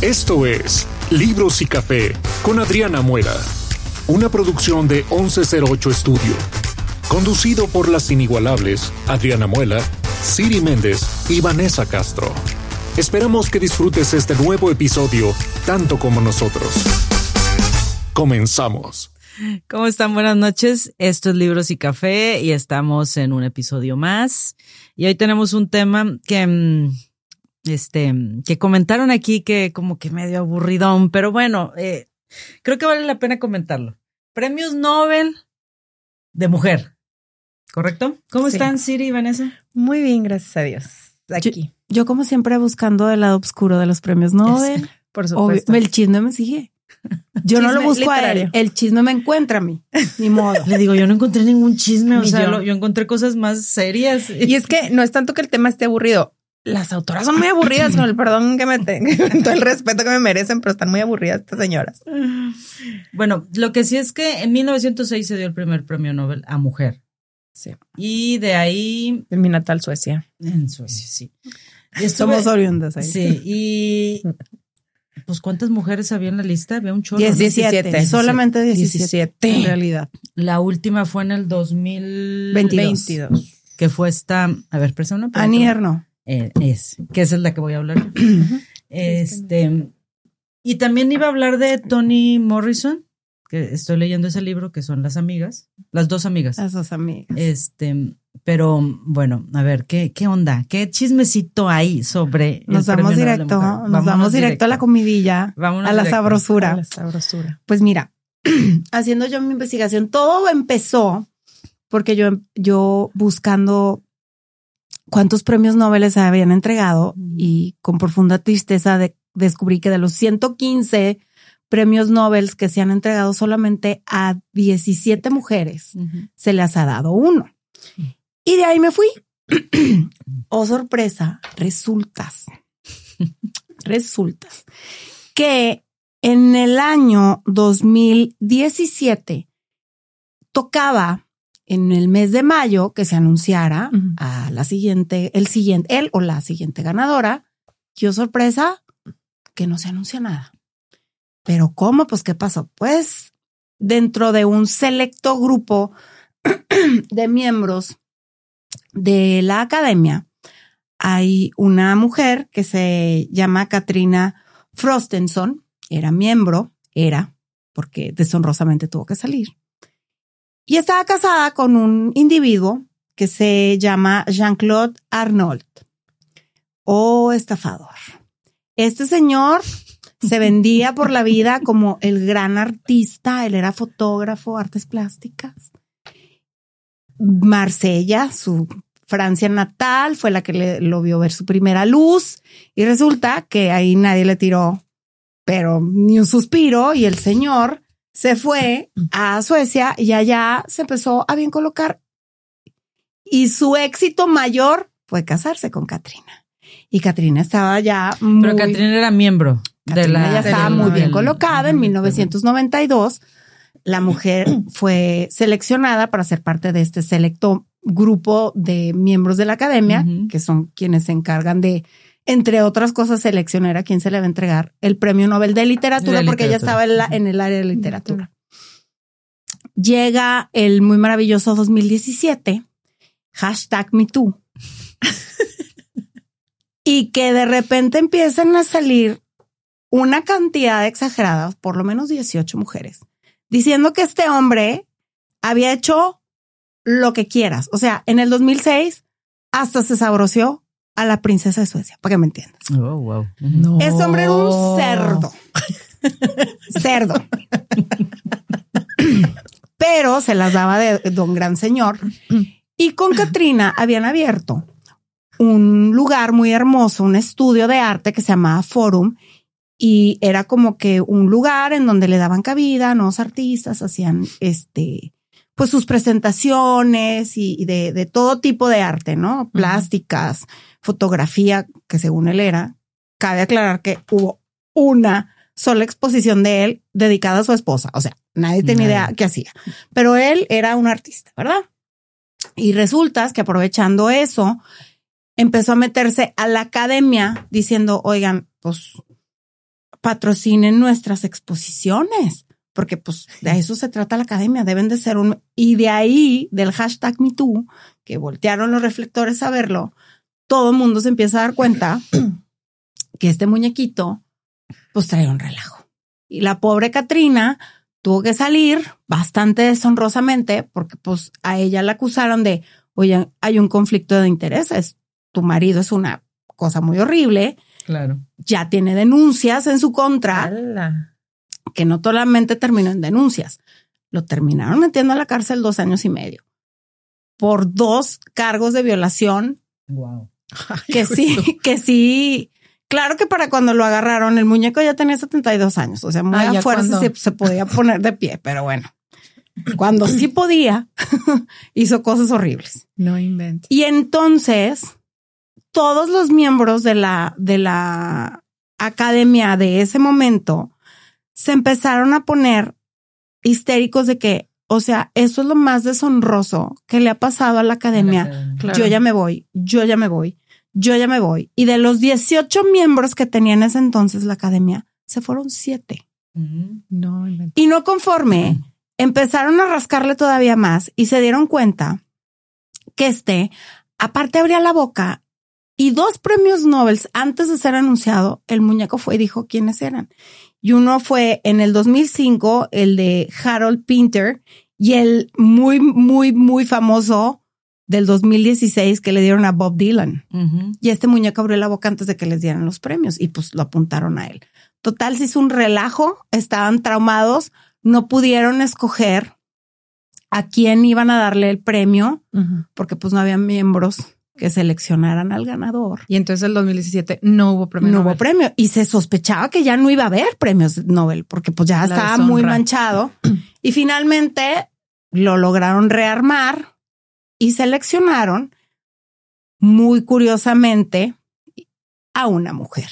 Esto es Libros y Café con Adriana Muela, una producción de 1108 Estudio, conducido por las inigualables Adriana Muela, Siri Méndez y Vanessa Castro. Esperamos que disfrutes este nuevo episodio tanto como nosotros. Comenzamos. ¿Cómo están? Buenas noches. Esto es Libros y Café y estamos en un episodio más. Y hoy tenemos un tema que mm, este, que comentaron aquí que como que medio aburridón, pero bueno, eh, creo que vale la pena comentarlo. Premios Nobel de mujer, ¿correcto? ¿Cómo están, Siri y Vanessa? Muy bien, gracias a Dios. Aquí. Yo, como siempre, buscando el lado oscuro de los premios Nobel. por supuesto. el chisme me sigue. Yo no lo busco a él, el chisme me encuentra a mí, ni modo. Le digo, yo no encontré ningún chisme, o sea, yo encontré cosas más serias. Y es que no es tanto que el tema esté aburrido, las autoras son muy aburridas, con el perdón que me tengo, todo el respeto que me merecen, pero están muy aburridas estas señoras. Bueno, lo que sí es que en 1906 se dio el primer premio Nobel a mujer. Sí. Y de ahí. En mi natal Suecia. En Suecia, sí. Somos oriundas ahí. Sí. Y. Pues, ¿cuántas mujeres había en la lista? Había un chorro. 17. Solamente 17, En realidad. La última fue en el 2022. Que fue esta. A ver, persona. Anierno. Eh, es, que esa es la que voy a hablar. este, y también iba a hablar de Toni Morrison, que estoy leyendo ese libro, que son Las Amigas, las dos amigas. Las dos amigas. Este, pero bueno, a ver, ¿qué, qué onda? ¿Qué chismecito hay sobre Nos vamos directo, nos vamos directo, a la comidilla, a la sabrosura. A la sabrosura. Pues mira, haciendo yo mi investigación, todo empezó porque yo, yo buscando cuántos premios Nobel se habían entregado y con profunda tristeza descubrí que de los 115 premios Nobel que se han entregado solamente a 17 mujeres se les ha dado uno. Y de ahí me fui. oh, sorpresa, resultas, resultas que en el año 2017 tocaba en el mes de mayo que se anunciara a la siguiente, el siguiente, él o la siguiente ganadora. Yo sorpresa que no se anuncia nada. Pero ¿cómo? Pues ¿qué pasó? Pues dentro de un selecto grupo de miembros de la academia hay una mujer que se llama Katrina Frostenson, era miembro, era, porque deshonrosamente tuvo que salir y estaba casada con un individuo que se llama Jean-Claude Arnold o estafador. Este señor se vendía por la vida como el gran artista, él era fotógrafo, artes plásticas. Marsella, su Francia natal, fue la que le, lo vio ver su primera luz y resulta que ahí nadie le tiró, pero ni un suspiro y el señor se fue a Suecia y allá se empezó a bien colocar. Y su éxito mayor fue casarse con Katrina. Y Katrina estaba ya muy... Pero Katrina era miembro de la... Ya estaba muy bien colocada. En 1992, la mujer fue seleccionada para ser parte de este selecto grupo de miembros de la academia, que son quienes se encargan de entre otras cosas, seleccionar a quién se le va a entregar el premio Nobel de Literatura, porque ella estaba en, el área de literatura. Llega el muy maravilloso 2017, hashtag MeToo, y que de repente empiezan a salir una cantidad exagerada, por lo menos 18 mujeres, diciendo que este hombre había hecho lo que quieras. O sea, en el 2006 hasta se sabroció a la princesa de Suecia, para que me entiendas. Oh, wow. Ese hombre era un cerdo. cerdo. Pero se las daba de don gran señor. Y con Katrina habían abierto un lugar muy hermoso, un estudio de arte que se llamaba Forum. Y era como que un lugar en donde le daban cabida a nuevos artistas, hacían este, pues sus presentaciones y, de, todo tipo de arte, ¿no? Plásticas, fotografía, que según él era. Cabe aclarar que hubo una sola exposición de él dedicada a su esposa. O sea, nadie tenía idea qué hacía, pero él era un artista, ¿verdad? Y resulta que aprovechando eso, empezó a meterse a la academia diciendo, oigan, pues patrocinen nuestras exposiciones, porque pues de eso se trata la academia, deben de ser un... Y de ahí, del hashtag MeToo, que voltearon los reflectores a verlo, todo el mundo se empieza a dar cuenta que este muñequito pues trae un relajo. Y la pobre Katrina tuvo que salir bastante deshonrosamente porque pues a ella la acusaron de, oye, hay un conflicto de intereses, tu marido es una cosa muy horrible. Claro. Ya tiene denuncias en su contra, ¡Hala! que no solamente terminó en denuncias, lo terminaron metiendo a la cárcel dos años y medio por dos cargos de violación Wow. Que sí, que sí. Claro que para cuando lo agarraron, el muñeco ya tenía 72 años, o sea, muy Ah, a fuerza se, se podía poner de pie, pero bueno, cuando sí podía, hizo cosas horribles. No inventes. Y entonces, todos los miembros de la, de la academia de ese momento se empezaron a poner histéricos de que, o sea, eso es lo más deshonroso que le ha pasado a la academia. Claro. Yo ya me voy, yo ya me voy, yo ya me voy. Y de los 18 miembros que tenía en ese entonces la academia, se fueron siete. Mm. No. Y no conforme, empezaron a rascarle todavía más y se dieron cuenta que este, aparte abría la boca y dos premios Nobel antes de ser anunciado, el muñeco fue y dijo quiénes eran. Y uno fue en el 2005, el de Harold Pinter y el muy, muy, muy famoso del 2016 que le dieron a Bob Dylan. Y este muñeco abrió la boca antes de que les dieran los premios y pues lo apuntaron a él. Total, se hizo un relajo, estaban traumados, no pudieron escoger a quién iban a darle el premio porque pues no había miembros que seleccionaran al ganador. Y entonces el 2017 no hubo premio. no Nobel. hubo premio y se sospechaba que ya no iba a haber premios Nobel porque pues ya La estaba muy manchado y finalmente lo lograron rearmar y seleccionaron muy curiosamente a una mujer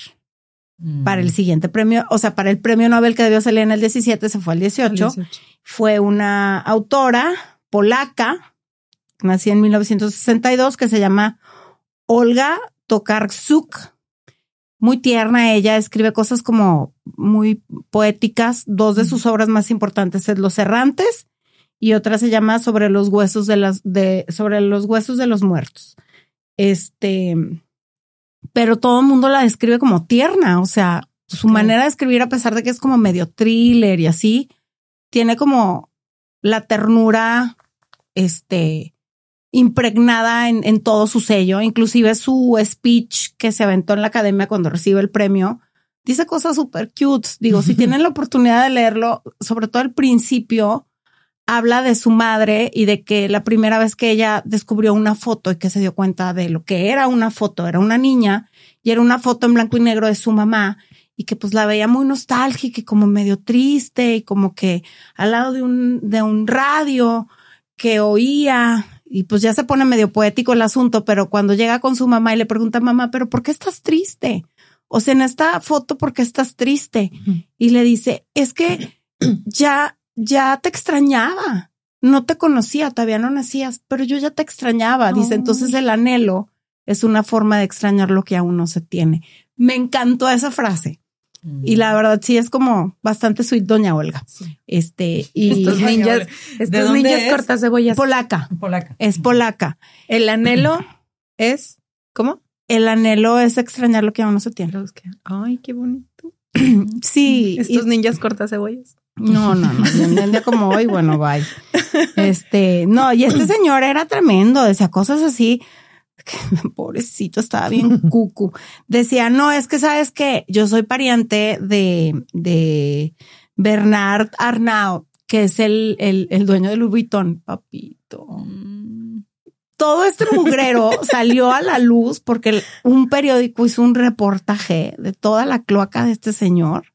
Mm. para el siguiente premio, o sea, para el premio Nobel que debió salir en el 17, se fue al 18. 18. Fue una autora polaca, nacida en 1962, que se llama Olga Tokarczuk. Muy tierna ella, escribe cosas como muy poéticas. Dos de sus obras más importantes es Los Errantes y otra se llama Sobre los huesos de las de sobre los huesos de los muertos. Este, pero todo el mundo la describe como tierna, o sea, su manera de escribir a pesar de que es como medio thriller y así, tiene como la ternura, este, impregnada en, en todo su sello, inclusive su speech que se aventó en la academia cuando recibe el premio, dice cosas súper cute. Digo, si tienen la oportunidad de leerlo, sobre todo al principio, habla de su madre y de que la primera vez que ella descubrió una foto y que se dio cuenta de lo que era una foto, era una niña y era una foto en blanco y negro de su mamá y que pues la veía muy nostálgica y como medio triste y como que al lado de un, de un radio que oía y pues ya se pone medio poético el asunto, pero cuando llega con su mamá y le pregunta, mamá, pero ¿por qué estás triste? O sea, en esta foto, ¿por qué estás triste? Y le dice, es que ya, ya te extrañaba. No te conocía, todavía no nacías, pero yo ya te extrañaba. Dice, entonces el anhelo es una forma de extrañar lo que aún no se tiene. Me encantó esa frase. Y la verdad sí es como bastante sweet doña Olga. Sí. Este, y Estos ninjas, estos ninjas es? cortas cebollas. polaca, Polaca. es polaca. El anhelo es, ¿cómo? El anhelo es extrañar lo que aún no se tiene. Ay, qué bonito. Sí. Estos y- ninjas cortas cebollas. no, no, no. Un día como hoy, bueno, bye. Este, no, y este señor era tremendo, decía cosas así. Que, Pobrecito, estaba bien cucu. Decía, no, es que sabes que yo soy pariente de, de Bernard Arnault, que es el, el, el dueño de Louis Vuitton, papito. Todo este mugrero salió a la luz porque un periódico hizo un reportaje de toda la cloaca de este señor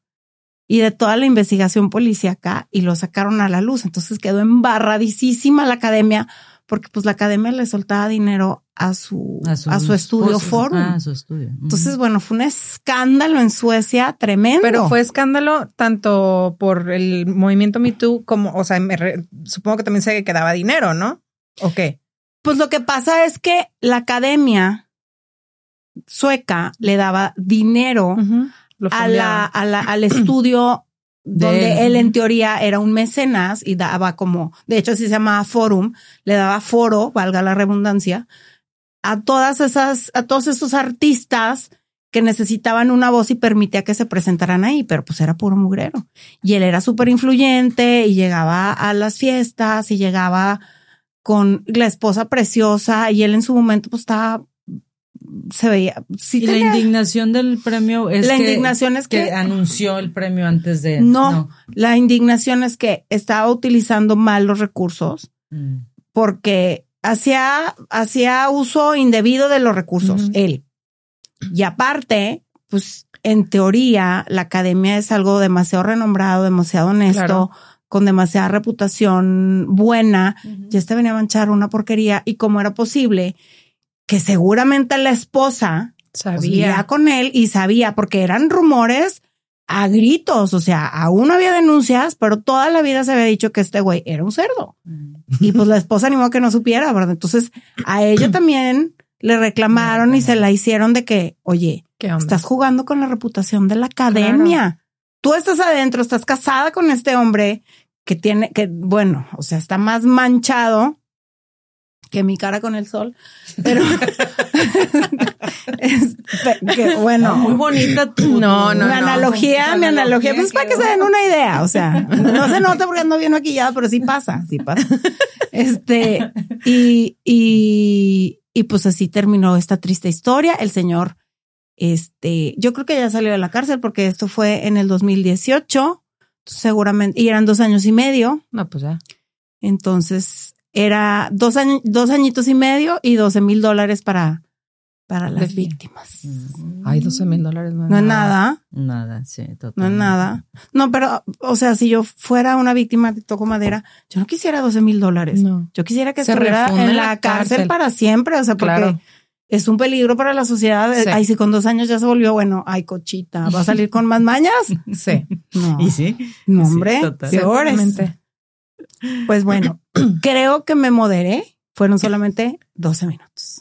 y de toda la investigación policíaca y lo sacaron a la luz. Entonces quedó embarradísima la academia porque pues la academia le soltaba dinero a su, a sus su estudio. Forum. Ah, a su estudio. Entonces, bueno, fue un escándalo en Suecia tremendo. Pero fue escándalo tanto por el movimiento Me Too como, o sea, me re- supongo que también se quedaba dinero, ¿no? ¿O qué? Pues lo que pasa es que la academia sueca le daba dinero a la, a la- al estudio donde él. él en teoría era un mecenas y daba como, de hecho así se llamaba forum, le daba foro, valga la redundancia, a todas esas, a todos esos artistas que necesitaban una voz y permitía que se presentaran ahí, pero pues era puro mugrero. Y él era súper influyente y llegaba a las fiestas y llegaba con la esposa preciosa y él en su momento pues estaba, se veía, sí y la indignación del premio es la que, indignación es que que anunció el premio antes de No. La indignación es que estaba utilizando mal los recursos Mm. porque hacía, hacía uso indebido de los recursos, él. Y aparte, pues en teoría la academia es algo demasiado renombrado, demasiado honesto, Claro. con demasiada reputación buena. Y este venía a manchar una porquería y cómo era posible que seguramente la esposa pues, vivía Sabía. con él y sabía, porque eran rumores a gritos, o sea, aún no había denuncias, pero toda la vida se había dicho que este güey era un cerdo. Mm. Y pues la esposa animó a que no supiera, ¿verdad? Entonces a ella también le reclamaron y se la hicieron de que, oye, estás jugando con la reputación de la academia. Tú estás adentro, estás casada con este hombre que tiene, que bueno, o sea, está más manchado que mi cara con el sol, pero es- que bueno, muy bonita tu, No, no, mi analogía, mi analogía, pues para que se den una idea, o sea, no se nota porque ando bien maquillada, pero sí pasa, sí pasa. Este, y, y, y pues así terminó esta triste historia. El señor, este, yo creo que ya salió de la cárcel porque esto fue en el 2018, seguramente, y eran dos años y medio. No, pues ya. Entonces era dos, años, dos añitos y medio y 12 mil dólares para, para las De fin. víctimas. Mm. Ay, 12 mil dólares. No es nada. Nada, sí, total. No es nada. No, pero, o sea, si yo fuera una víctima de Toco Madera, yo no quisiera 12 mil dólares. No. Yo quisiera que Se estuviera en la la cárcel, cárcel. para siempre, o sea, porque Claro. es un peligro para la sociedad. Sí. Ay, si con dos años ya se volvió, bueno, ay, cochita, ¿va a salir con más mañas? Sí. No, Y sí. no sí, hombre, total. Pues bueno, creo que me moderé. Fueron solamente 12 minutos.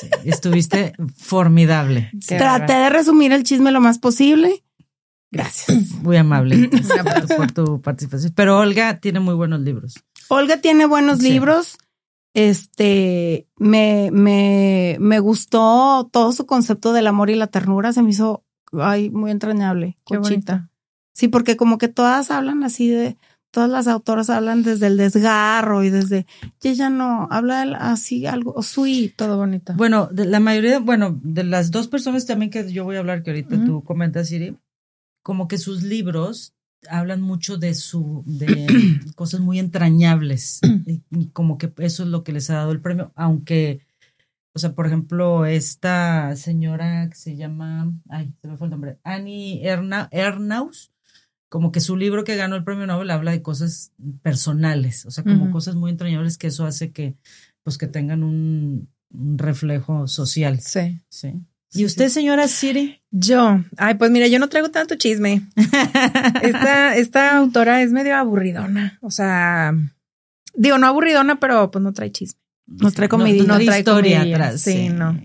sí. Estuviste formidable. Qué Traté de resumir el chisme lo más posible. Gracias. Muy amable por tu- por tu participación. Pero Olga tiene muy buenos libros. Olga tiene buenos Sí. libros. Este, me, me, me gustó todo su concepto del amor y la ternura. Se me hizo, ay, muy entrañable. Qué Conchita. bonita. Sí, porque como que todas hablan así de, todas las autoras hablan desde el desgarro y desde, y ella no, habla así algo sweet. Todo bonito. Bueno, de la mayoría, bueno, de las dos personas también que yo voy a hablar, que ahorita tú comentas, Siri, como que sus libros hablan mucho de su, de cosas muy entrañables. y, y como que eso es lo que les ha dado el premio, aunque, o sea, por ejemplo, esta señora que se llama, ay, se me fue el nombre, Annie Erna, Ernaus, como que su libro que ganó el premio Nobel habla de cosas personales, o sea, como cosas muy entrañables que eso hace que, pues, que tengan un, un reflejo social. Sí. Sí. ¿Y usted, señora Siri? Yo, ay, pues mira, yo no traigo tanto chisme. Esta, esta autora es medio aburridona. O sea, digo, no aburridona, pero pues no trae chisme. No trae comidilla. No, No trae historia atrás. sí, no.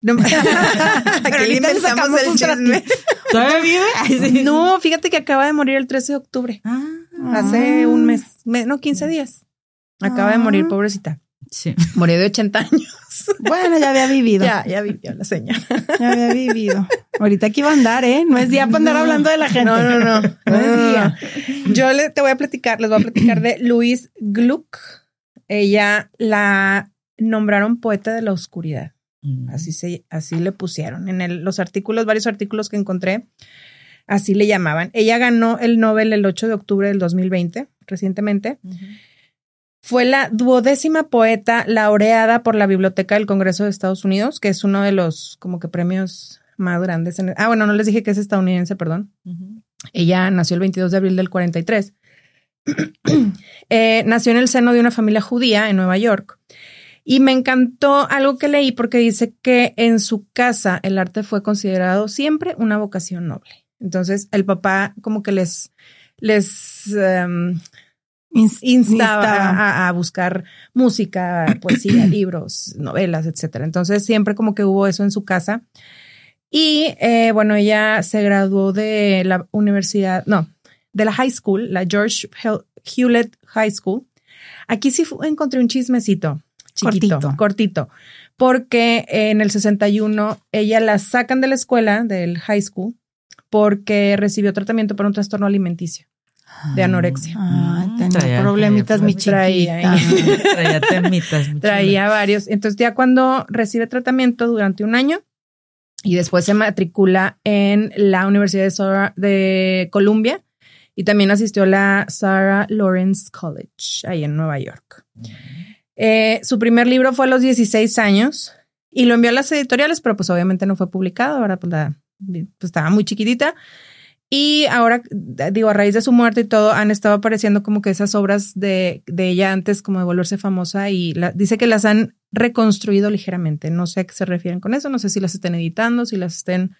No, Pero que le ahorita le inventamos sacamos el un chisme. ¿Todavía vive? Ay, sí. No, fíjate que acaba de morir el 13 de octubre. Ah, Hace un mes, me- no, 15 días. Acaba de Ah. morir, pobrecita. sí. Murió de 80 años. Bueno, ya había vivido. Ya, ya vivió la señora. Ya había vivido. Ahorita aquí va a andar, ¿eh? No es día para andar hablando de la gente. No, no, no. No es día. Yo le, te voy a platicar, les voy a platicar de Louise Gluck. Ella la nombraron poeta de la oscuridad. Mm. Así se, así le pusieron. En el- los artículos, varios artículos que encontré, así le llamaban. Ella ganó el Nobel el 8 de octubre del 2020, recientemente. Fue la duodécima poeta laureada por la Biblioteca del Congreso de Estados Unidos, que es uno de los como que premios más grandes. En el- ah, bueno, no les dije que es estadounidense, perdón. Ella nació el 22 de abril del 43. Eh, nació en el seno de una familia judía en Nueva York. Y me encantó algo que leí porque dice que en su casa el arte fue considerado siempre una vocación noble. Entonces el papá como que les, les Ins- instaba instaba. a, a buscar música, poesía, libros, novelas, etcétera. Entonces siempre como que hubo eso en su casa. Y eh, bueno, ella se graduó de la universidad, no, de la high school, la George Hewlett High School. Aquí sí encontré un chismecito chiquito, cortito. cortito, porque en el 61 ella la sacan de la escuela, del high school, porque recibió tratamiento para un trastorno alimenticio de anorexia. Ah, tenía problemitas mi traía, traía temitas. traía varios. Entonces ya cuando recibe tratamiento durante un año y después se matricula en la Universidad de, de Columbia y también asistió a la Sarah Lawrence College ahí en Nueva York. Eh, su primer libro fue a los 16 años y lo envió a las editoriales, pero pues obviamente no fue publicado, ahora pues, pues, estaba muy chiquitita. Y ahora, digo, a raíz de su muerte y todo, han estado apareciendo como que esas obras de, de ella antes como de volverse famosa y dice que las han reconstruido ligeramente. No sé a qué se refieren con eso, no sé si las estén editando, si las estén...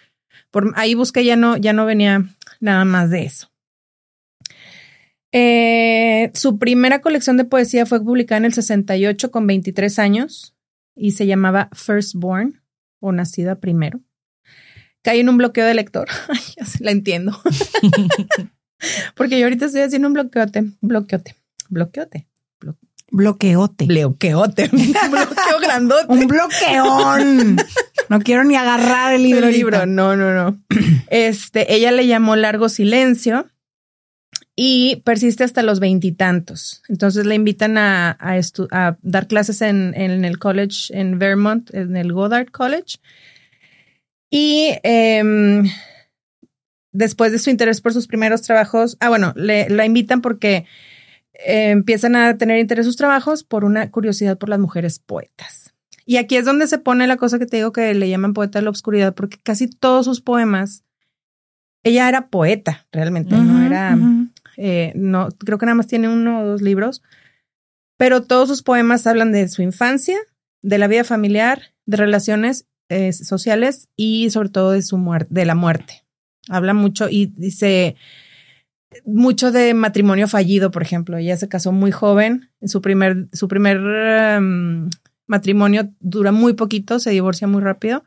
Por, ahí busqué, ya no, ya no venía nada más de eso. Eh, su primera colección de poesía fue publicada en el 68 con 23 años y se llamaba Firstborn o Nacida Primero caí en un bloqueo de lector. Ay, ya se la entiendo. Porque yo ahorita estoy haciendo un bloqueote, bloqueote, bloqueote. Bloqueote. Bloqueote. Un bloqueo grandote. un bloqueón. No quiero ni agarrar el libro. El libro, no, no, no. Este, ella le llamó Largo Silencio y persiste hasta los veintitantos. Entonces le invitan a, a, dar clases en, en, el college en Vermont, en el Goddard College. Y em, después de su interés por sus primeros trabajos, ah, bueno, le, la invitan porque eh, empiezan a tener interés en sus trabajos por una curiosidad por las mujeres poetas. Y aquí es donde se pone la cosa que te digo que le llaman poeta de la oscuridad, porque casi todos sus poemas, ella era poeta, realmente, no era, eh, no, creo que nada más tiene uno o dos libros, pero todos sus poemas hablan de su infancia, de la vida familiar, de relaciones eh, sociales y sobre todo de su muerte, de la muerte. Habla mucho y dice mucho de matrimonio fallido, por ejemplo. Ella se casó muy joven. Su primer, su primer em, matrimonio dura muy poquito, se divorcia muy rápido.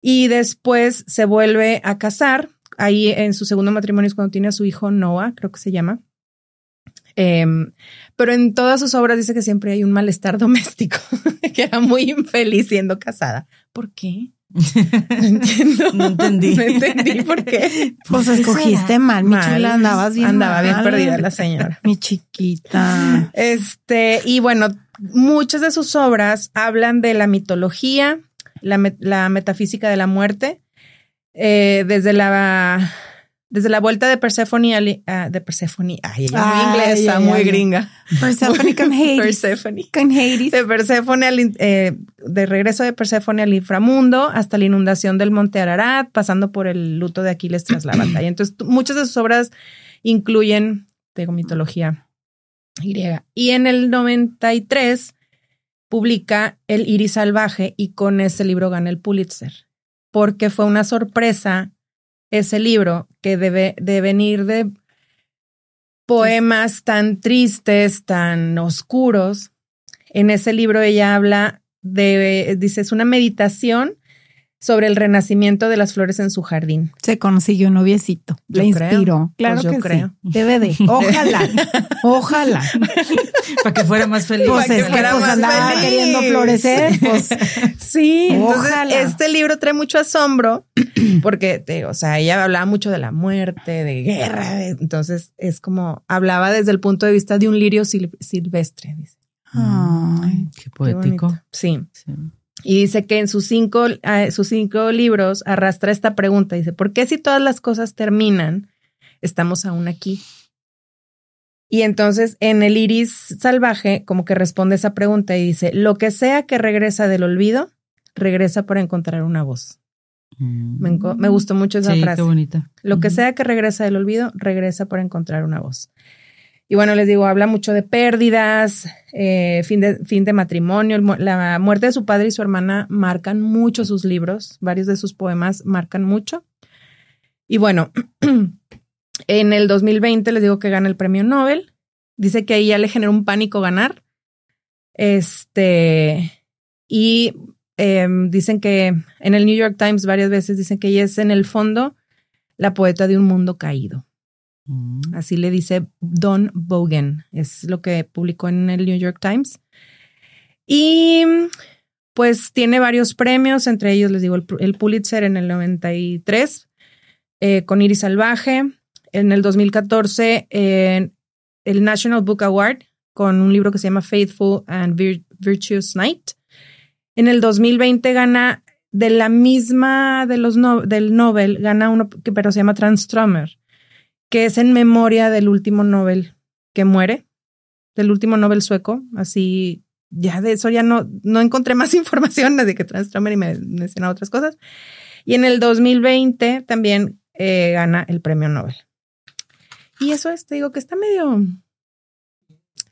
Y después se vuelve a casar. Ahí en su segundo matrimonio es cuando tiene a su hijo Noah, creo que se llama. Em, pero en todas sus obras dice que siempre hay un malestar doméstico, que era muy infeliz siendo casada. ¿Por qué? No entiendo. No entendí. No entendí por qué. Pues escogiste mal, mi chula, andabas bien. Andaba bien perdida la señora. Mi chiquita. Este, y bueno, muchas de sus obras hablan de la mitología, la, la metafísica de la muerte, eh, desde la desde la vuelta de Persephone a, de Persephone, ay, ella es muy inglesa, muy gringa. Persephone con Hades. Persephone. Con Hades. De Persephone al, eh, de regreso de Persephone al inframundo hasta la inundación del monte Ararat, pasando por el luto de Aquiles tras la batalla. Entonces, muchas de sus obras incluyen, tengo mitología griega. Y en el 93 publica El Iris Salvaje y con ese libro gana el Pulitzer, porque fue una sorpresa ese libro que debe de venir de poemas tan tristes, tan oscuros. En ese libro ella habla de, dice, es una meditación sobre el renacimiento de las flores en su jardín. Se consiguió un noviecito. Le inspiró. Claro pues yo que creo. Sí. Debe de. Ojalá. Ojalá. Para que fuera más feliz. Pues es que, pues andaba queriendo florecer. Pues. Sí. Ojalá. Entonces, este libro trae mucho asombro porque, te, o sea, ella hablaba mucho de la muerte, de guerra. Entonces, es como hablaba desde el punto de vista de un lirio silvestre. Dice. Ay, qué poético. sí. sí. Y dice que en sus cinco, eh, sus cinco libros arrastra esta pregunta. Dice, ¿por qué si todas las cosas terminan, estamos aún aquí? Y entonces en el iris salvaje como que responde esa pregunta y dice, lo que sea que regresa del olvido, regresa para encontrar una voz. Me, me, gustó mucho esa sí, frase. Qué bonita. Lo que sea que regresa del olvido, regresa para encontrar una voz. Y bueno, les digo, habla mucho de pérdidas, eh, fin, de, fin de matrimonio. La muerte de su padre y su hermana marcan mucho sus libros. Varios de sus poemas marcan mucho. Y bueno, en el 2020 les digo que gana el premio Nobel. Dice que ahí ya le generó un pánico ganar. Este, y eh, dicen que en el New York Times varias veces dicen que ella es en el fondo la poeta de un mundo caído. Mm. Así le dice Don Bogan, es lo que publicó en el New York Times. Y pues tiene varios premios, entre ellos les digo el, Pulitzer en el 93 eh, con Iris Salvaje, en el 2014 eh, el National Book Award con un libro que se llama Faithful and Vir- Virtuous Night. En el 2020 gana de la misma de los no- del Nobel, gana uno que pero se llama Transtromer, que es en memoria del último Nobel que muere, del último Nobel sueco, así ya de eso ya no no encontré más información de que Transtromer y me menciona otras cosas. Y en el 2020 también eh, gana el premio Nobel. Y eso es, te digo que está medio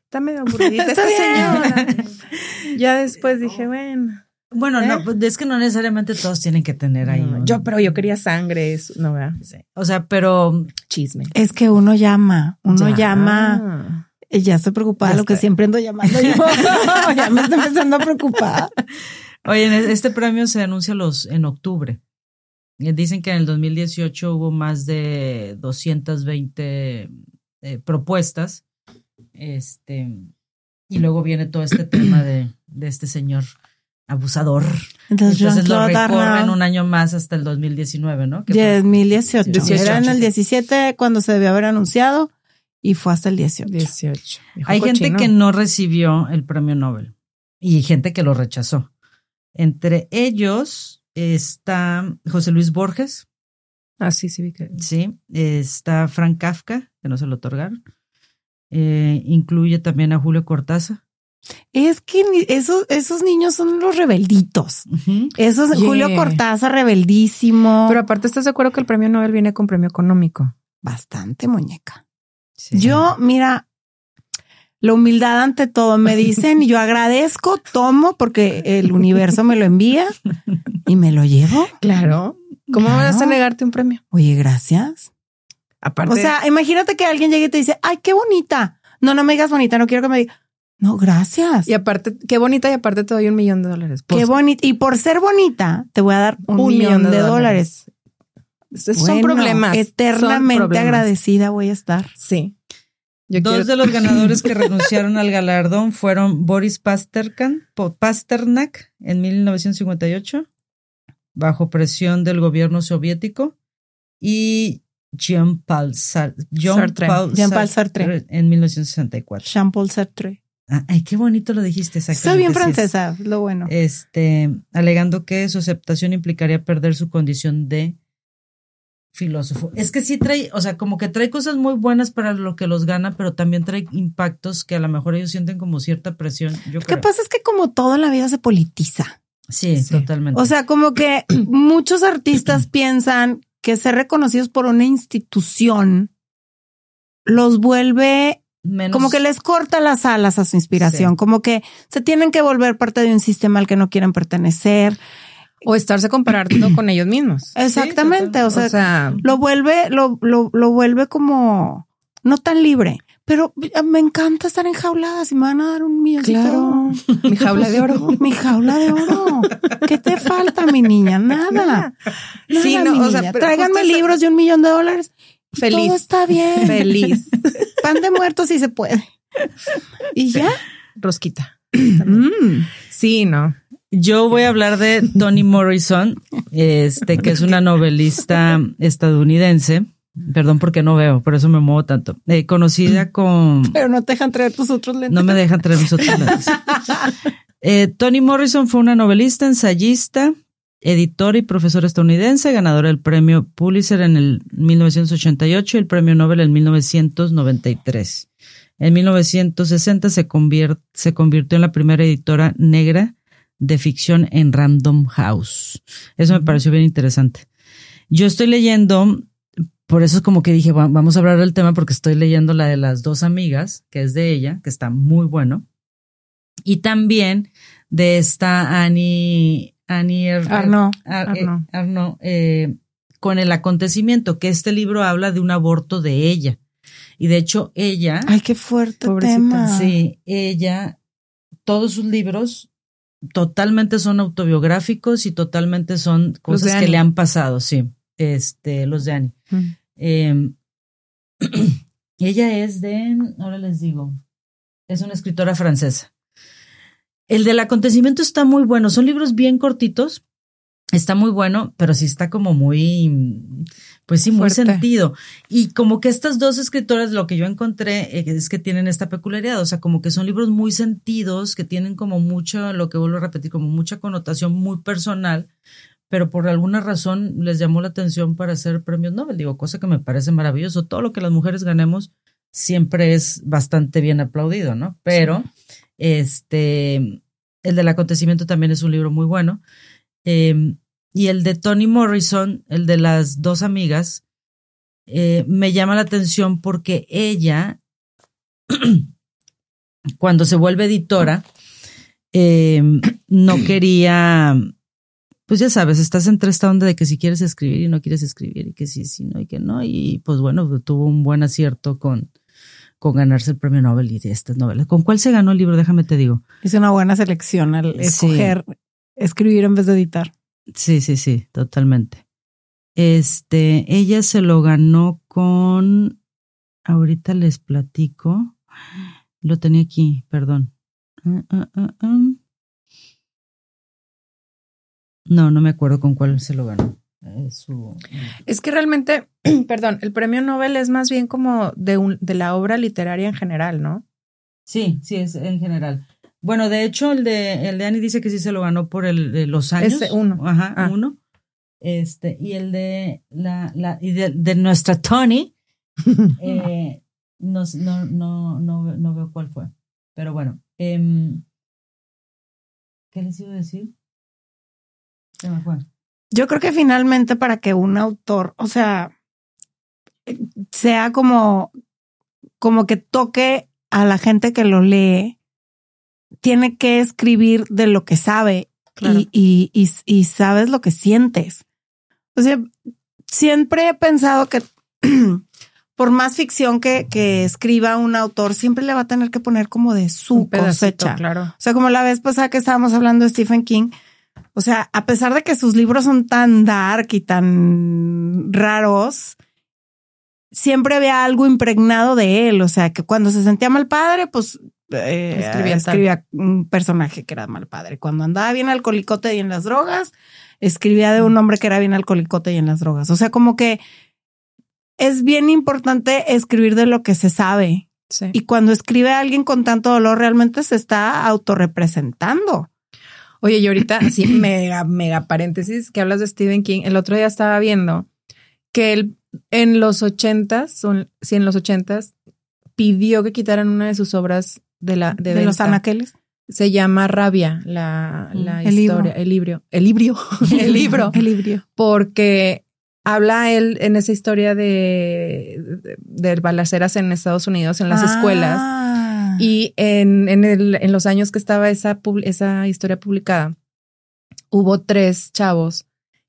está medio aburridita Está esta señora. Ya después dije, bueno, Bueno, ¿Eh? no, pues, es que no necesariamente todos tienen que tener ahí. no, yo pero yo quería sangre, eso, no ¿verdad? Sí. O sea, pero Chisme. Es que uno llama, uno Ya. llama. Y Ya estoy preocupada, Ya lo que siempre ando llamando yo. ya me estoy empezando a preocupar. Oye, este premio se anuncia los en octubre. Eh, Dicen que en el 2018 hubo más de 220 eh, propuestas. Este, y luego viene todo este tema de, de este señor abusador. Entonces, Entonces lo recorren un año más hasta el 2019, ¿no? Que fue- 2018. 18. Era en el 17 cuando se debió haber anunciado y fue hasta el 18. 18. Hay gente que no recibió el premio Nobel y gente que lo rechazó. Entre ellos está José Luis Borges, Ah, sí, sí, vi que. Sí, está Frank Kafka, que no se lo otorgaron. Eh, incluye también a Julio Cortázar. Es que esos, esos niños son los rebelditos. Esos, Yeah. Julio Cortázar, rebeldísimo. Pero aparte, ¿estás de acuerdo que el premio Nobel viene con premio económico? Bastante muñeca. Sí. Yo, mira, la humildad ante todo me dicen y yo agradezco, tomo porque el universo me lo envía y me lo llevo. Claro. ¿Cómo Claro. vas a negarte un premio? Oye, gracias. Aparte, O sea, imagínate que alguien llegue y te dice, ay, qué bonita. No, no me digas bonita, no quiero que me digas. No, gracias. y aparte, qué bonita y aparte te doy un millón de dólares. Qué Pues, bonita. Y por ser bonita, te voy a dar un, millón, de, dólares. Son problemas. Eternamente son problemas. agradecida voy a estar. Sí. Yo Dos quiero- de los ganadores que renunciaron al galardón fueron Boris Pasternak, en 1958, bajo presión del gobierno soviético, y Jean-Paul Sar- Jean Sartre. Sartre Sartre. en 1964. Jean-Paul Sartre. Ay, qué bonito lo dijiste. Soy bien francesa, lo bueno. este, alegando que su aceptación implicaría perder su condición de filósofo. Es que sí trae, o sea, como que trae cosas muy buenas para lo que los gana, pero también trae impactos que a lo mejor ellos sienten como cierta presión. Yo ¿Qué creo. pasa? Es que como todo en la vida se politiza. Sí, Sí. totalmente. O sea, como que muchos artistas piensan que ser reconocidos por una institución los vuelve Menos, como que les corta las alas a su inspiración, Sí. como que se tienen que volver parte de un sistema al que no quieren pertenecer. O estarse comparando con ellos mismos. Exactamente, o sea, o sea, lo vuelve, lo, lo, lo vuelve como no tan libre. Pero me encanta estar enjaulada. Si me van a dar un milloncito. claro. Mi jaula de oro. Mi jaula de oro. ¿Qué te falta, mi niña? Nada. Nada, Sí, no, mi o sea, niña. Tráiganme libros de un millón de dólares. Feliz. Todo está bien. Feliz. Pan de muertos si se puede. Y ya. Rosquita. Mm. Sí, no. Yo voy a hablar de Toni Morrison, este, que es una novelista estadounidense. Perdón porque no veo, por eso me muevo tanto. Eh, conocida con Pero no te dejan traer tus otros lentes. No me dejan traer mis otros lentes. Eh, Toni Morrison fue una novelista, ensayista, editora y profesora estadounidense, ganadora del premio Pulitzer en el 1988 y el premio Nobel en 1993. En 1960 se, se convirtió en la primera editora negra de ficción en Random House. Eso me pareció bien interesante. Yo estoy leyendo, por eso es como que dije, "Va- vamos a hablar del tema porque estoy leyendo la de las dos amigas, que es de ella, que está muy bueno. Y también de esta Annie, Annie Er- Arnaud. Ar- eh, Arnaud. Arnaud, eh, con el acontecimiento, que este libro habla de un aborto de ella. Y de hecho, ella, Ay, qué fuerte Pobrecita. tema. sí, ella, todos sus libros totalmente son autobiográficos y totalmente son cosas que le han pasado, sí. Este, los de Annie. Em, ella es de, ahora les digo, es una escritora francesa. El del acontecimiento está muy bueno. Son libros bien cortitos. Está muy bueno, pero sí está como muy, pues sí, muy sentido. Y como que estas dos escritoras, lo que yo encontré eh, es que tienen esta peculiaridad, o sea, como que son libros muy sentidos, que tienen como mucho, lo que vuelvo a repetir, como mucha connotación muy personal, pero por alguna razón les llamó la atención para hacer premios Nobel. Digo, cosa que me parece maravilloso. Todo lo que las mujeres ganemos siempre es bastante bien aplaudido, ¿no? Pero, este, el del acontecimiento también es un libro muy bueno. Em, y el de Toni Morrison, el de las dos amigas, eh, me llama la atención porque ella, cuando se vuelve editora, em, no quería pues ya sabes, estás entre esta onda de que si quieres escribir y no quieres escribir y que sí, sí, no y que no. Y pues bueno, tuvo un buen acierto con, con ganarse el premio Nobel y de estas novelas. ¿Con cuál se ganó el libro? Déjame te digo. Es una buena selección al escoger escribir en vez de editar. Sí, sí, sí, totalmente. Este, ella se lo ganó con, ahorita les platico, lo tenía aquí, perdón. Ah, ah, ah, no, no me acuerdo con cuál se lo ganó. Es que realmente, perdón, el premio Nobel es más bien como de, un, de la obra literaria en general, ¿no? Sí, sí, es en general. Bueno, de hecho, el de, el de Annie dice que sí se lo ganó por el de los años. Ese uno. Ajá, ah. uno. Este, y el de la, la, y de, nuestra Tony, eh, no, no, no, no, no veo cuál fue. Pero bueno, em, ¿qué les iba a decir? Yo creo que finalmente para que un autor, o sea, sea como, como que toque a la gente que lo lee, tiene que escribir de lo que sabe y, y, y, sabes lo que sientes. O sea, siempre he pensado que por más ficción que, que, escriba un autor, siempre le va a tener que poner como de su cosecha. Claro. O sea, como la vez pasada que estábamos hablando de Stephen King, o sea, a pesar de que sus libros son tan dark y tan raros, siempre había algo impregnado de él. O sea, que cuando se sentía mal padre, pues eh, escribía, un personaje que era mal padre. Cuando andaba bien alcoholicote y en las drogas, escribía de un hombre que era bien alcoholicote y en las drogas. O sea, como que es bien importante escribir de lo que se sabe. Y cuando escribe a alguien con tanto dolor, realmente se está autorrepresentando. Oye, y ahorita, sí, mega, mega paréntesis, que hablas de Stephen King. El otro día estaba viendo que él en los ochentas, sí, en los ochentas, pidió que quitaran una de sus obras de la de, los anaqueles. Se llama Rabia, la, mm, la el historia, el libro, el libro, el libro, el libro, porque habla él en esa historia de, de, balaceras en Estados Unidos, en las escuelas ah. Y en, en, el, en los años que estaba esa, esa historia publicada, hubo tres chavos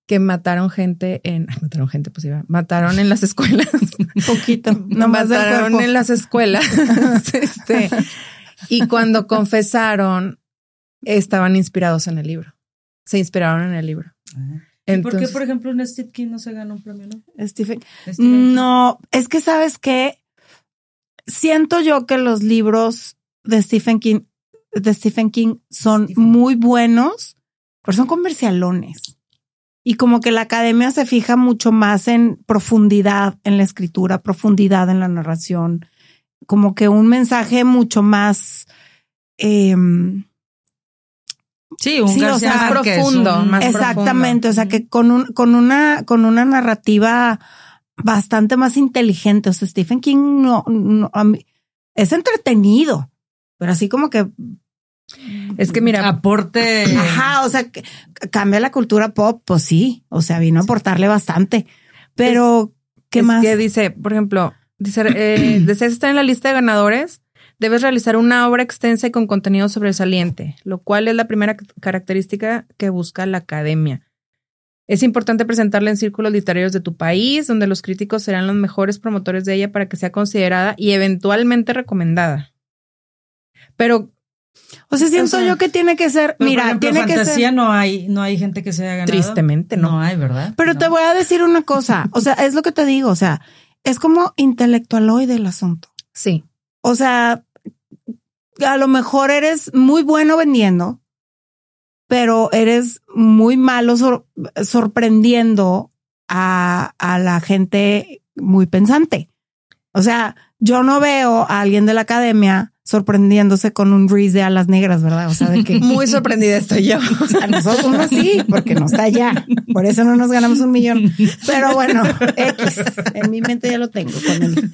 que mataron gente en, mataron gente, pues iba, mataron en las escuelas. Un poquito, no mataron en las escuelas. este, y cuando confesaron, estaban inspirados en el libro. Se inspiraron en el libro. ¿Por qué, por ejemplo, en Stephen King no se ganó un premio? ¿no? Stephen. No, es que sabes que siento yo que los libros de Stephen King, de Stephen King son muy buenos, pero son comercialones. Y como que la academia se fija mucho más en profundidad en la escritura, profundidad en la narración, como que un mensaje mucho más... Em, sí, un más profundo. Más exactamente, o sea que con, un, con, una, con una narrativa bastante más inteligente. O sea, Stephen King no, no es entretenido, pero así como que es que mira, aporte. Ajá, o sea, cambia la cultura pop, pues sí, o sea, vino a aportarle bastante. Pero, ¿qué más? Que dice, por ejemplo, dice, eh, deseas estar en la lista de ganadores, debes realizar una obra extensa y con contenido sobresaliente, lo cual es la primera característica que busca la academia. Es importante presentarla en círculos literarios de tu país, donde los críticos serán los mejores promotores de ella para que sea considerada y eventualmente recomendada. Pero O sea, siento O sea, yo que tiene que ser, Pero, por mira, ejemplo, tiene que fantasía ser. no hay, no hay gente que se haya ganado. Tristemente, no. No hay, ¿verdad? Pero No. te voy a decir una cosa, o sea, es lo que te digo, o sea, es como intelectualoide el asunto. Sí. O sea, a lo mejor eres muy bueno vendiendo, pero eres muy malo sor- sorprendiendo a, a la gente muy pensante. O sea, yo no veo a alguien de la academia sorprendiéndose con un Reese de alas negras, ¿verdad? O sea, de que Muy sorprendida estoy yo. o sea, nosotros no sí, porque no está allá. Por eso no nos ganamos un millón. Pero bueno, X. En mi mente ya lo tengo con él.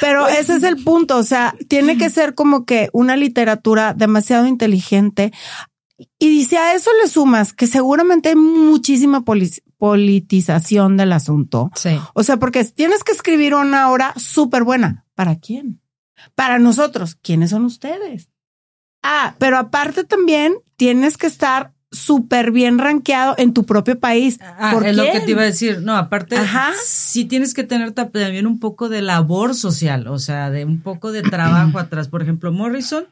Pero ese es el punto. O sea, tiene que ser como que una literatura demasiado inteligente. Y si a eso le sumas que seguramente hay muchísima poli- politización del asunto. Sí. O sea, porque tienes que escribir una hora súper buena. ¿Para quién? Para nosotros. ¿Quiénes son ustedes? Ah, pero aparte también tienes que estar súper bien rankeado en tu propio país. Ah, ¿Por es lo que te iba a decir. No, aparte, Ajá. sí tienes que tener ta- también un poco de labor social, o sea, de un poco de trabajo atrás. Por ejemplo, Morrison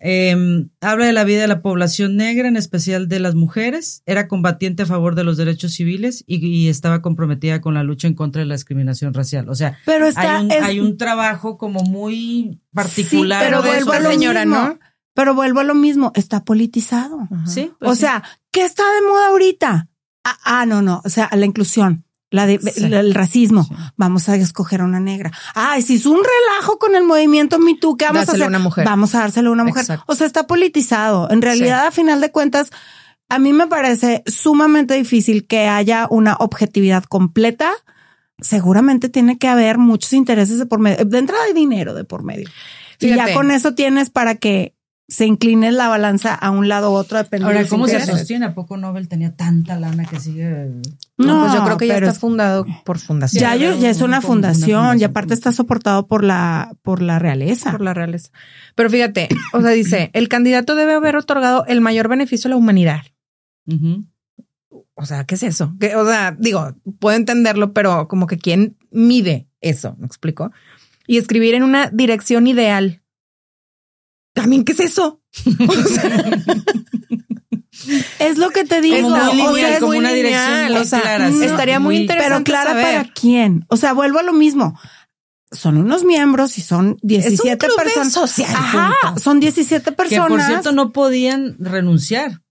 eh, habla de la vida de la población negra, en especial de las mujeres. Era combatiente a favor de los derechos civiles y, y estaba comprometida con la lucha en contra de la discriminación racial. O sea, Pero está, hay, un, es- hay un trabajo como muy particular. Sí, pero de vuelvo a lo señora, mismo. ¿no? Pero vuelvo a lo mismo. Está politizado. Sí, pues o sí. sea, ¿qué está de moda ahorita? Ah, ah, no, no. O sea, la inclusión, la de, Sí. el racismo. Sí. Vamos a escoger a una negra. Ay, si es un relajo con el movimiento Me Too, ¿qué vamos Dáselo a hacer? una mujer. Vamos a dárselo a una mujer. Exacto. O sea, está politizado. En realidad, a final de cuentas, a mí me parece sumamente difícil que haya una objetividad completa. Seguramente tiene que haber muchos intereses de por medio. De entrada hay dinero de por medio. Y ya con eso tienes para que se incline la balanza a un lado u otro dependiendo Ahora, ¿cómo se sostiene? ¿A poco Nobel tenía tanta lana que sigue? No, pues yo creo que ya está es- fundado por fundación. Ya, yo- ya es una Una fundación, y aparte está soportado por la, por la realeza. por la realeza. Pero fíjate, o sea, dice, el candidato debe haber otorgado el mayor beneficio a la humanidad. O sea, ¿qué es eso? ¿Qué- o sea, digo, puedo entenderlo, pero como que quién mide eso, ¿me explico? Y escribir en una dirección ideal. También, ¿qué es eso? O sea, Es lo que te digo. Como muy o sea, es como muy una dirección lineal, muy o sea, clara, no, sí, estaría muy interesante Pero clara saber. para quién. O sea, vuelvo a lo mismo. Son unos miembros y son 17 club de personas. social, Ajá, punto. son 17 Que personas. por cierto no podían renunciar.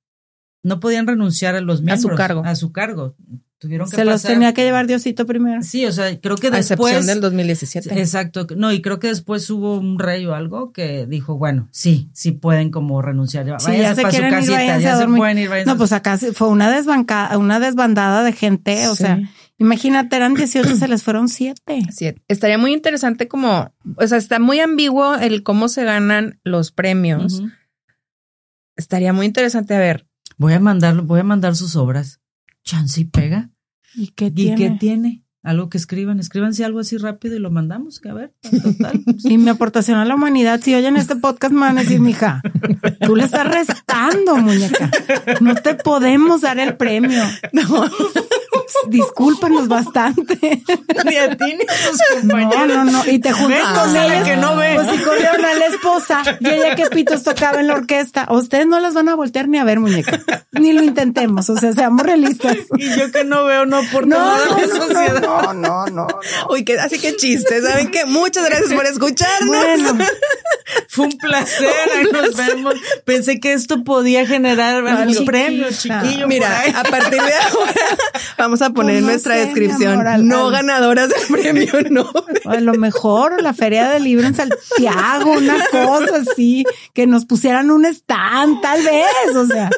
No podían renunciar a los miembros. cargo. A su cargo. Tuvieron que Se los tenía que llevar Diosito primero. Sí, o sea, creo que a excepción después. del 2017. Exacto. No, y creo que después hubo un rey o algo que dijo, bueno, sí, sí pueden como renunciar. Ya, Sí, ya se quieren ir, casita, váyanse ya a se dormir. pueden ir, váyanse. No, pues acá fue una desbanca, una desbandada de gente. O Sí. sea, imagínate, eran 18, se les fueron 7. Sí, estaría muy interesante como, o sea, está muy ambiguo el cómo se ganan los premios. Estaría muy interesante a ver. Voy a mandarlo, voy a mandar sus obras. Chance y pega. ¿Y qué ¿Y tiene? qué tiene? Algo que escriban, escríbanse algo así rápido y lo mandamos, que a ver, total. Y mi aportación a la humanidad, si oyen este podcast, me van a decir, mija, tú le estás restando, muñeca. No te podemos dar el premio. No. Discúlpanos bastante. Ni a ti ni a No, compañeros. no, no. Y te juntas Ven, con ellas. que no ve. Pues si corrieron a la esposa y ella que pitos tocaba en la orquesta. Ustedes no las van a voltear ni a ver, muñeca. Ni lo intentemos. O sea, seamos realistas. Y yo que no veo, no aporto No, nada a no, la no, sociedad. no, no, no. Uy, que, así que chiste, ¿saben qué? Muchas gracias por escucharnos. Bueno, Fue un placer, ahí nos vemos. Pensé que esto podía generar chiquito. premio chiquillo. Mira, a partir de ahora vamos a poner Pues en no nuestra sé, descripción amor, al- no al- ganadoras del premio Nobel. a lo mejor la feria del libro en Santiago, una cosa así, que nos pusieran un stand, tal vez. O sea,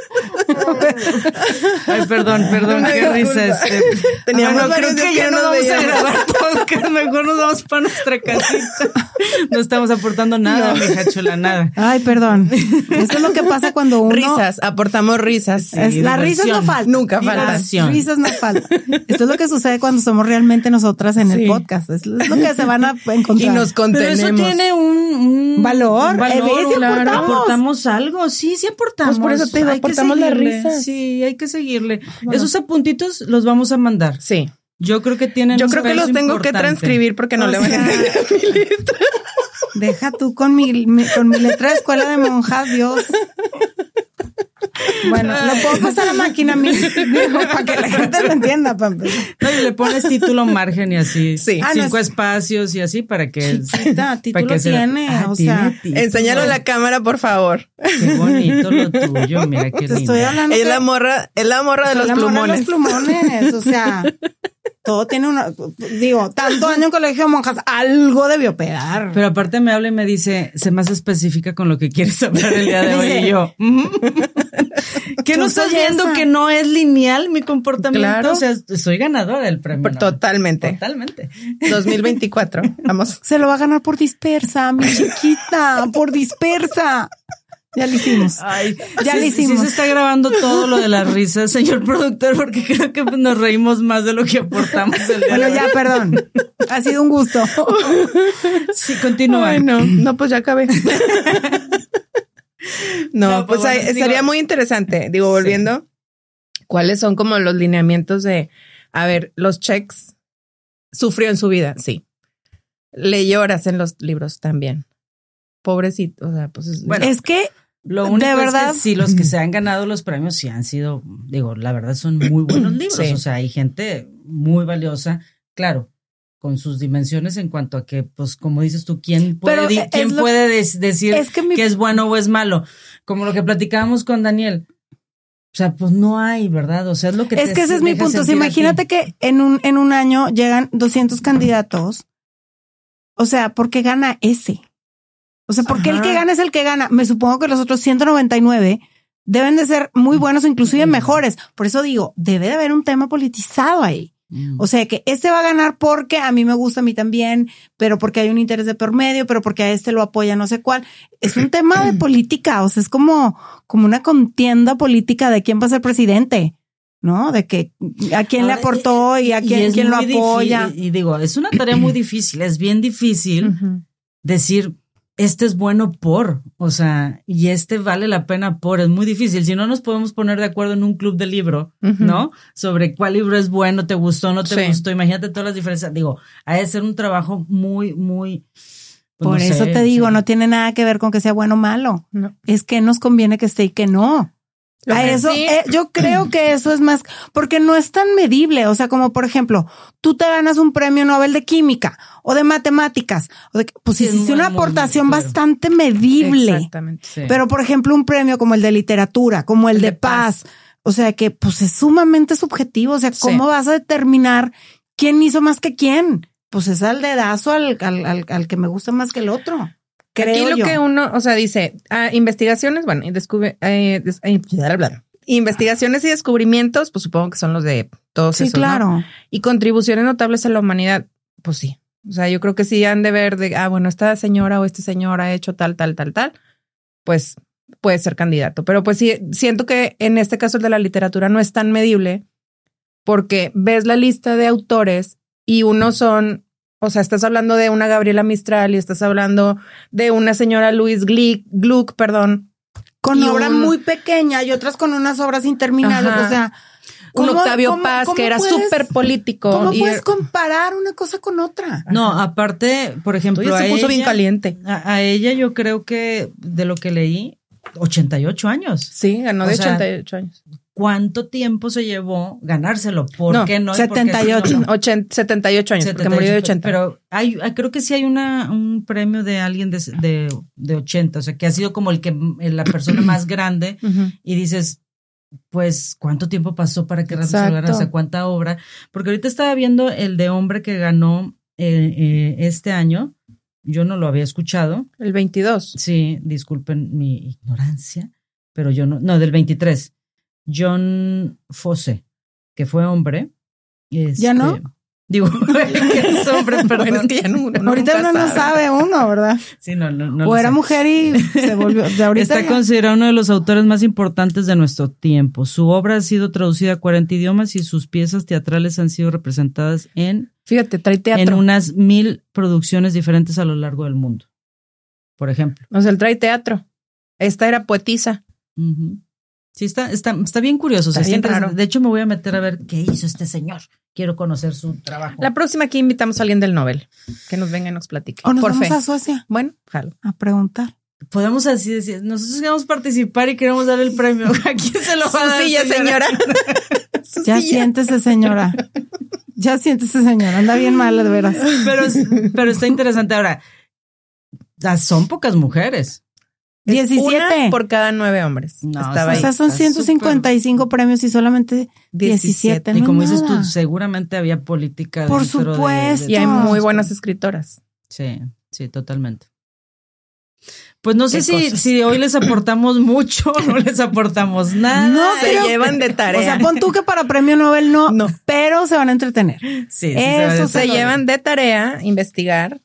Ay, perdón, perdón, Una qué risa. Este. Teníamos Bueno, varios creo que ya que no no vamos a grabar podcast, mejor nos vamos para nuestra casita. No estamos aportando nada, mija chula, nada. ay, perdón. Eso es lo que pasa cuando uno. Risas, aportamos risas. Sí, las risas no faltan. Nunca faltan. Las risas no faltan. Esto es lo que sucede cuando somos realmente nosotras en Sí. el podcast. Es, lo que se van a encontrar. Y nos Pero eso contenemos. tiene un, un Valor. un Eh, ¿ves? Sí claro. aportamos. Algo. Sí, sí aportamos. Pues por eso te digo, aportamos seguirle. risas. Sí, hay que seguirle. Esos apuntitos los vamos a mandar. Sí. Yo creo que tienen Yo creo que los tengo que transcribir porque no O le van a entender a mi letra. Deja tú con mi, mi- con mi letra de escuela de monjas, Dios. Bueno, lo puedo pasar a máquina, mi, digo, para que la gente lo entienda, para empezar. No, y le pones título margen y así. Sí. Ah, Cinco es- espacios y así para que. Chiquita, para título que se- tiene, Ah, o tiene sea. Enséñalo a la cámara, por favor. Qué bonito lo tuyo, mira qué te estoy hablando Es que- la morra, es la morra de los la morra de plumones. Los plumones, o sea, todo tiene una, digo, tanto año en colegio de monjas, algo debió pegar. Pero aparte me habla y me dice, sé más específica con lo que quieres hablar el día de hoy. Dice- Y yo. ¿Qué no estás viendo que no es lineal mi comportamiento? Claro. O sea, soy ganadora del premio. Totalmente. Totalmente. 2024. Vamos. Se lo va a ganar por dispersa, mi chiquita, por dispersa. Ya lo hicimos. Ay, Ya sí, lo sí hicimos. se está grabando todo lo de las risas, señor productor, porque creo que nos reímos más de lo que aportamos el día Bueno, de ya, perdón. Ha sido un gusto. Sí, continúa. Ay, no, no, pues ya acabé. no, No, pues pues bueno, digo- muy interesante. Digo, volviendo, ¿cuáles son como los lineamientos de, a ver, los checks sufrió en su vida? Sí. Le lloras en los libros también. Pobrecito, o sea, pues es- Bueno, Es que Lo único De verdad. es que sí, los que se han ganado los premios sí han sido, digo, la verdad son muy buenos libros. Sí. O sea, hay gente muy valiosa, claro, con sus dimensiones en cuanto a que, pues, como dices tú, ¿quién puede, di- quién lo- puede des- decir es que mi que es bueno o es malo? Como lo que platicábamos con Daniel. O sea, pues no hay, ¿verdad? O sea, es lo que Es te que ese es mi punto. A imagínate que en un, en un año llegan 200 candidatos. O sea, ¿por qué gana ese? O sea, ¿por qué el que gana es el que gana? Me supongo que los otros 199 deben de ser muy buenos, inclusive mejores. Por eso digo, debe de haber un tema politizado ahí. O sea, que este va a ganar porque a mí me gusta, a mí también, pero porque hay un interés de por medio, pero porque a este lo apoya no sé cuál. Es un tema de política, o sea, es como, como una contienda política de quién va a ser presidente, ¿no? De que a quién le aportó y a quién, quién lo apoya. difícil, Y digo, es una tarea muy difícil, es bien difícil decir, este es bueno por, o sea, y este vale la pena por, es muy difícil. Si no nos podemos poner de acuerdo en un club de libro. ¿no? Sobre cuál libro es bueno, te gustó, no te Sí. gustó, imagínate todas las diferencias. Digo, ha de ser un trabajo muy, muy... pues, Por no eso sé, te digo, sí. no tiene nada que ver con que sea bueno o malo. No. Es que nos conviene que esté y que no. A eso, sí- eh, yo creo que eso es más, porque no es tan medible. O sea, como por ejemplo, tú te ganas un premio Nobel de química o de matemáticas, o de, pues Sí, es hiciste una muy, aportación bastante medible. Exactamente. Sí. Pero por ejemplo, un premio como el de literatura, como el, de, paz, o sea que pues es sumamente subjetivo. O sea. ¿cómo vas a determinar quién hizo más que quién? Pues es al dedazo al, al, al, al que me gusta más que el otro. Creo Aquí lo yo. que uno, o sea, dice, ah, investigaciones, bueno, y descubre, eh, des- eh, investigaciones y descubrimientos, pues supongo que son los de todos Sí, esos, ¿no? claro. Y contribuciones notables a la humanidad, pues sí. O sea, yo creo que sí han de ver de, ah, bueno, esta señora o este señor ha hecho tal, tal, tal, tal, pues puede ser candidato. Pero pues sí, siento que en este caso el de la literatura no es tan medible porque ves la lista de autores y unos son, o sea, estás hablando de una Gabriela Mistral y estás hablando de una señora Louise Gluck, Gluck perdón, Con obra un- muy pequeña y otras con unas obras interminables. Ajá. O sea, un ¿cómo- Octavio cómo- Paz cómo que era súper político. ¿Cómo y puedes comparar una cosa con otra? No, aparte, por ejemplo, a se puso bien caliente. A, a ella yo creo que de lo que leí, 88 años. Sí, ganó O de sea, 88 años. ¿Cuánto tiempo se llevó ganárselo? ¿Por No, qué no? ¿Y por qué sí 78. no? 80, 78 años, porque 78, murió de 80. Pero hay, creo que sí hay una, un premio de alguien de, de, de 80, o sea, que ha sido como el que la persona más grande y dices, pues, ¿cuánto tiempo pasó para que ganara? O sea, ¿cuánta obra? Porque ahorita estaba viendo el de hombre que ganó eh, eh, este año. Yo no lo había escuchado. El 22. Sí, disculpen mi ignorancia, pero yo no, no, del 23. John Fosse, que fue hombre. ¿Ya no? este, Digo, que es hombre, perdón. Bueno, es que ya no, uno Ahorita uno no sabe uno, ¿verdad? Sí, no, no, no o lo era mujer y se volvió. De ahorita Está ya- considerado uno de los autores más importantes de nuestro tiempo. Su obra ha sido traducida a 40 idiomas y sus piezas teatrales han sido representadas en, Fíjate, trae en teatro. unas mil producciones diferentes a lo largo del mundo. Por ejemplo. O sea, él trae teatro. Esta era poetisa. Sí, está, está, está bien curioso. o sea, Está bien está interesante. raro. De hecho, me voy a meter a ver qué hizo este señor. Quiero conocer su trabajo. La próxima aquí invitamos a alguien del Nobel que nos venga y nos platique. O nos Por vamos fe. a Suecia Bueno, jalo. a preguntar. Podemos así decir, nosotros queremos participar y queremos dar el premio. ¿A quién se lo va a dar? Sí, ya, señora. Su Ya silla. siéntese, señora. Ya siéntese, señora. Anda bien mal, de veras. Pero, pero está interesante. Ahora, ah, son pocas mujeres. Es 17. una por cada nueve hombres. No, Estaba O ahí. sea, son Está 155 premios y solamente 17. y no como es dices tú, seguramente había política. Por de- supuesto. de- Y hay muy buenas escritoras. Sí, sí, totalmente. Pues no sé si, si hoy les aportamos mucho o no les aportamos nada. No, Se llevan de tarea. O sea, pon tú que para premio Nobel no, No. pero se van a entretener. Sí, sí, Eso se se llevan de tarea investigar.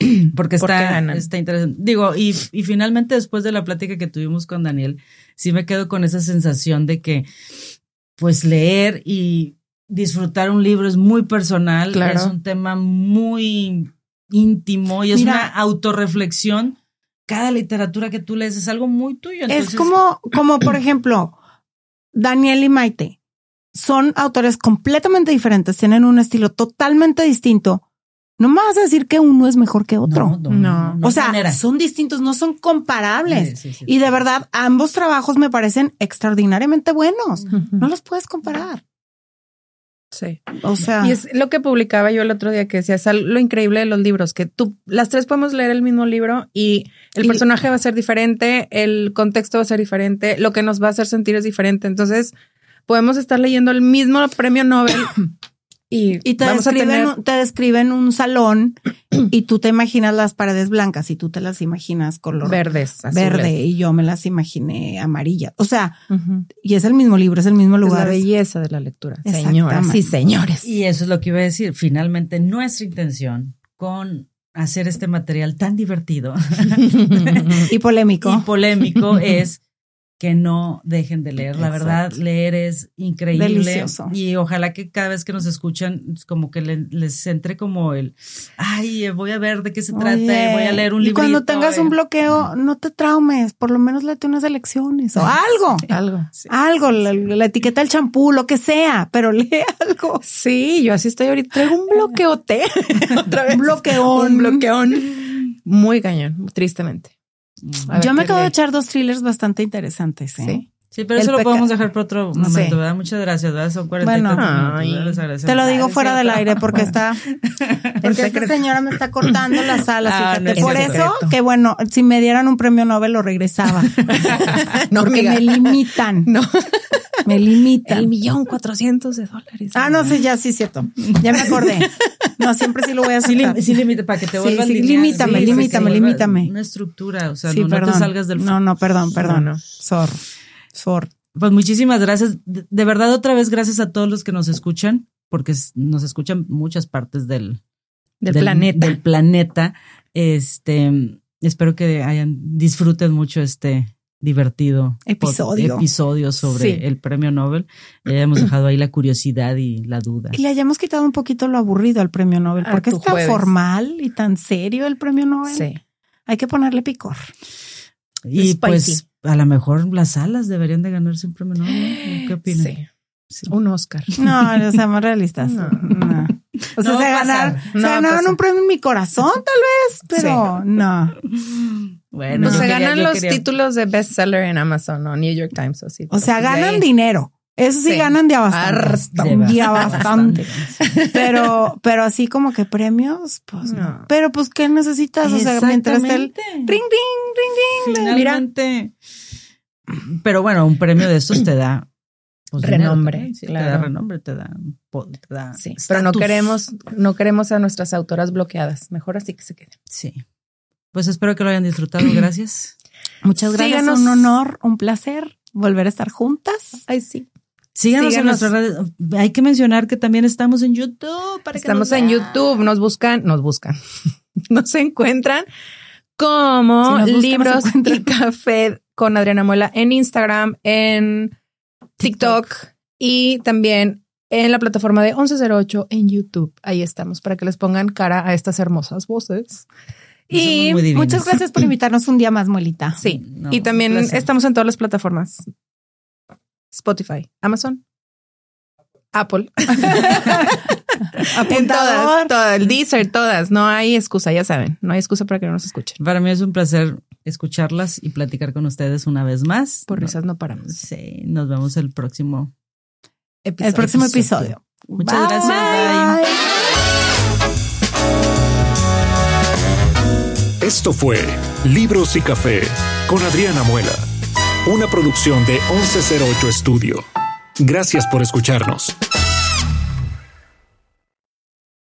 porque ¿Por qué está, está interesante. Digo, y, y finalmente después de la plática que tuvimos con Daniel, sí me quedo con esa sensación de que, pues leer y disfrutar un libro es muy personal, Claro. es un tema muy íntimo y es Mira. una autorreflexión. Cada literatura que tú lees es algo muy tuyo. Es como, como por ejemplo, Daniel y Maite. Son autores completamente diferentes, tienen un estilo totalmente distinto. No me vas a decir que uno es mejor que otro. No. o sea, manera. son distintos, no son comparables. Sí, sí, sí. Y de verdad, ambos trabajos me parecen extraordinariamente buenos. No los puedes comparar. Sí. O sea, Y es lo que publicaba yo el otro día que decía, es lo increíble de los libros, que tú, las tres podemos leer el mismo libro y el Y- personaje va a ser diferente, el contexto va a ser diferente, lo que nos va a hacer sentir es diferente. Entonces, podemos estar leyendo el mismo premio Nobel y, y te vamos a describen, tener te describen un salón y tú te imaginas las paredes blancas y tú te las imaginas color verdes, azules. verde y yo me las imaginé amarillas. O sea, y es el mismo libro, es el mismo Es la lugar. es- belleza de la lectura. Señoras y señores. Y eso es lo que iba a decir. Finalmente, nuestra intención con hacer este material tan divertido y polémico. y polémico es que no dejen de leer. La Exacto. verdad, leer es increíble. Delicioso. Y ojalá que cada vez que nos escuchan, como que le- les entre como el, ay, voy a ver de qué se trata, voy a leer un y libro. cuando tengas un bloqueo, no te traumes, por lo menos léete unas elecciones o algo. Algo. Algo, la, la etiqueta del champú, lo que sea, pero lee algo. Sí, yo así estoy ahorita. Traigo un bloqueote. Otra vez. Un bloqueón. Un bloqueón. Muy cañón, tristemente. Yo me acabo de echar dos thrillers bastante interesantes. ¿eh? Sí. Sí, pero El eso lo podemos dejar por otro momento. ¿verdad? Muchas gracias, ¿verdad? Son 40 y Bueno. Te lo digo es fuera del aire porque está. Porque esta señora me está cortando las alas. Ah, no es Por eso, que bueno, si me dieran un premio Nobel lo regresaba. No, porque amiga. me limitan. No. Me limitan. El millón cuatrocientos de dólares. Ah, no sé, ya sí, cierto. Ya me acordé. No, siempre sí lo voy a Sí, hacer. sí, limita para que te Sí, vuelvas sí, limítame, Sí, sí, limítame, sí, limítame. Una estructura, o sea, Sí, no, no te perdón. salgas del No, no, perdón, perdón. No, Sor. Pues muchísimas gracias. De, verdad, otra vez, gracias a todos los que nos escuchan, porque nos escuchan muchas partes del, Del, planeta. Del planeta. Este, espero que hayan, disfruten mucho este divertido Episodio. episodio sobre Sí. el premio Nobel. Le hayamos dejado ahí la curiosidad y la duda. Y le hayamos quitado un poquito lo aburrido al premio Nobel. A porque es tan jueves. formal y tan serio el premio Nobel. Sí. Hay que ponerle picor. Y Spicy. pues, a lo mejor las alas deberían de ganarse un premio Nobel. ¿Qué opinan? Sí. Sí. Un Oscar. No, o sea, más realistas. No. No. O sea, No se, ganar- No ganaron un premio en mi corazón, tal vez, pero no. Bueno, No yo se quería- ganan los quería- títulos de bestseller en Amazon o New York Times o así. O sea, pues, ganan dinero. Eso sí, Sí. ganan de bastante. De Ya bastante. Pero, pero así como que premios, pues no. No. Pero pues, ¿qué necesitas? O sea, mientras el ring, ding, ring, ding. Mira. Pero bueno, un premio de estos te da pues, Renombre, dinero también, sí, Te da renombre, te da, te da Sí, pero no queremos, no queremos a nuestras autoras bloqueadas. Mejor así que se queden. Sí. Pues espero que lo hayan disfrutado. Gracias. muchas gracias. Síganos. Un honor, un placer volver a estar juntas. Ay, sí. Síganos, Síganos. en nuestras redes. Hay que mencionar que también estamos en YouTube. Para que Estamos nos en. YouTube, nos buscan, nos buscan, nos encuentran como Si buscan, libros y café con Adriana Muela en Instagram, en TikTok, y también en la plataforma de 1108 en YouTube. Ahí estamos para que les pongan cara a estas hermosas voces. Y. Muchas gracias por invitarnos un día más, Muelita. sí, No, y también estamos en todas las plataformas Spotify, Amazon, Apple. en todas, todas, el Deezer, todas. No hay excusa, ya saben. No hay excusa para que no nos escuchen. Para mí es un placer escucharlas y platicar con ustedes una vez más. Por risas no paramos. Sí, nos vemos el próximo El próximo episodio. Muchas gracias. Bye. Esto fue Libros y Café con Adriana Muela, una producción de 1108 Estudio. Gracias por escucharnos.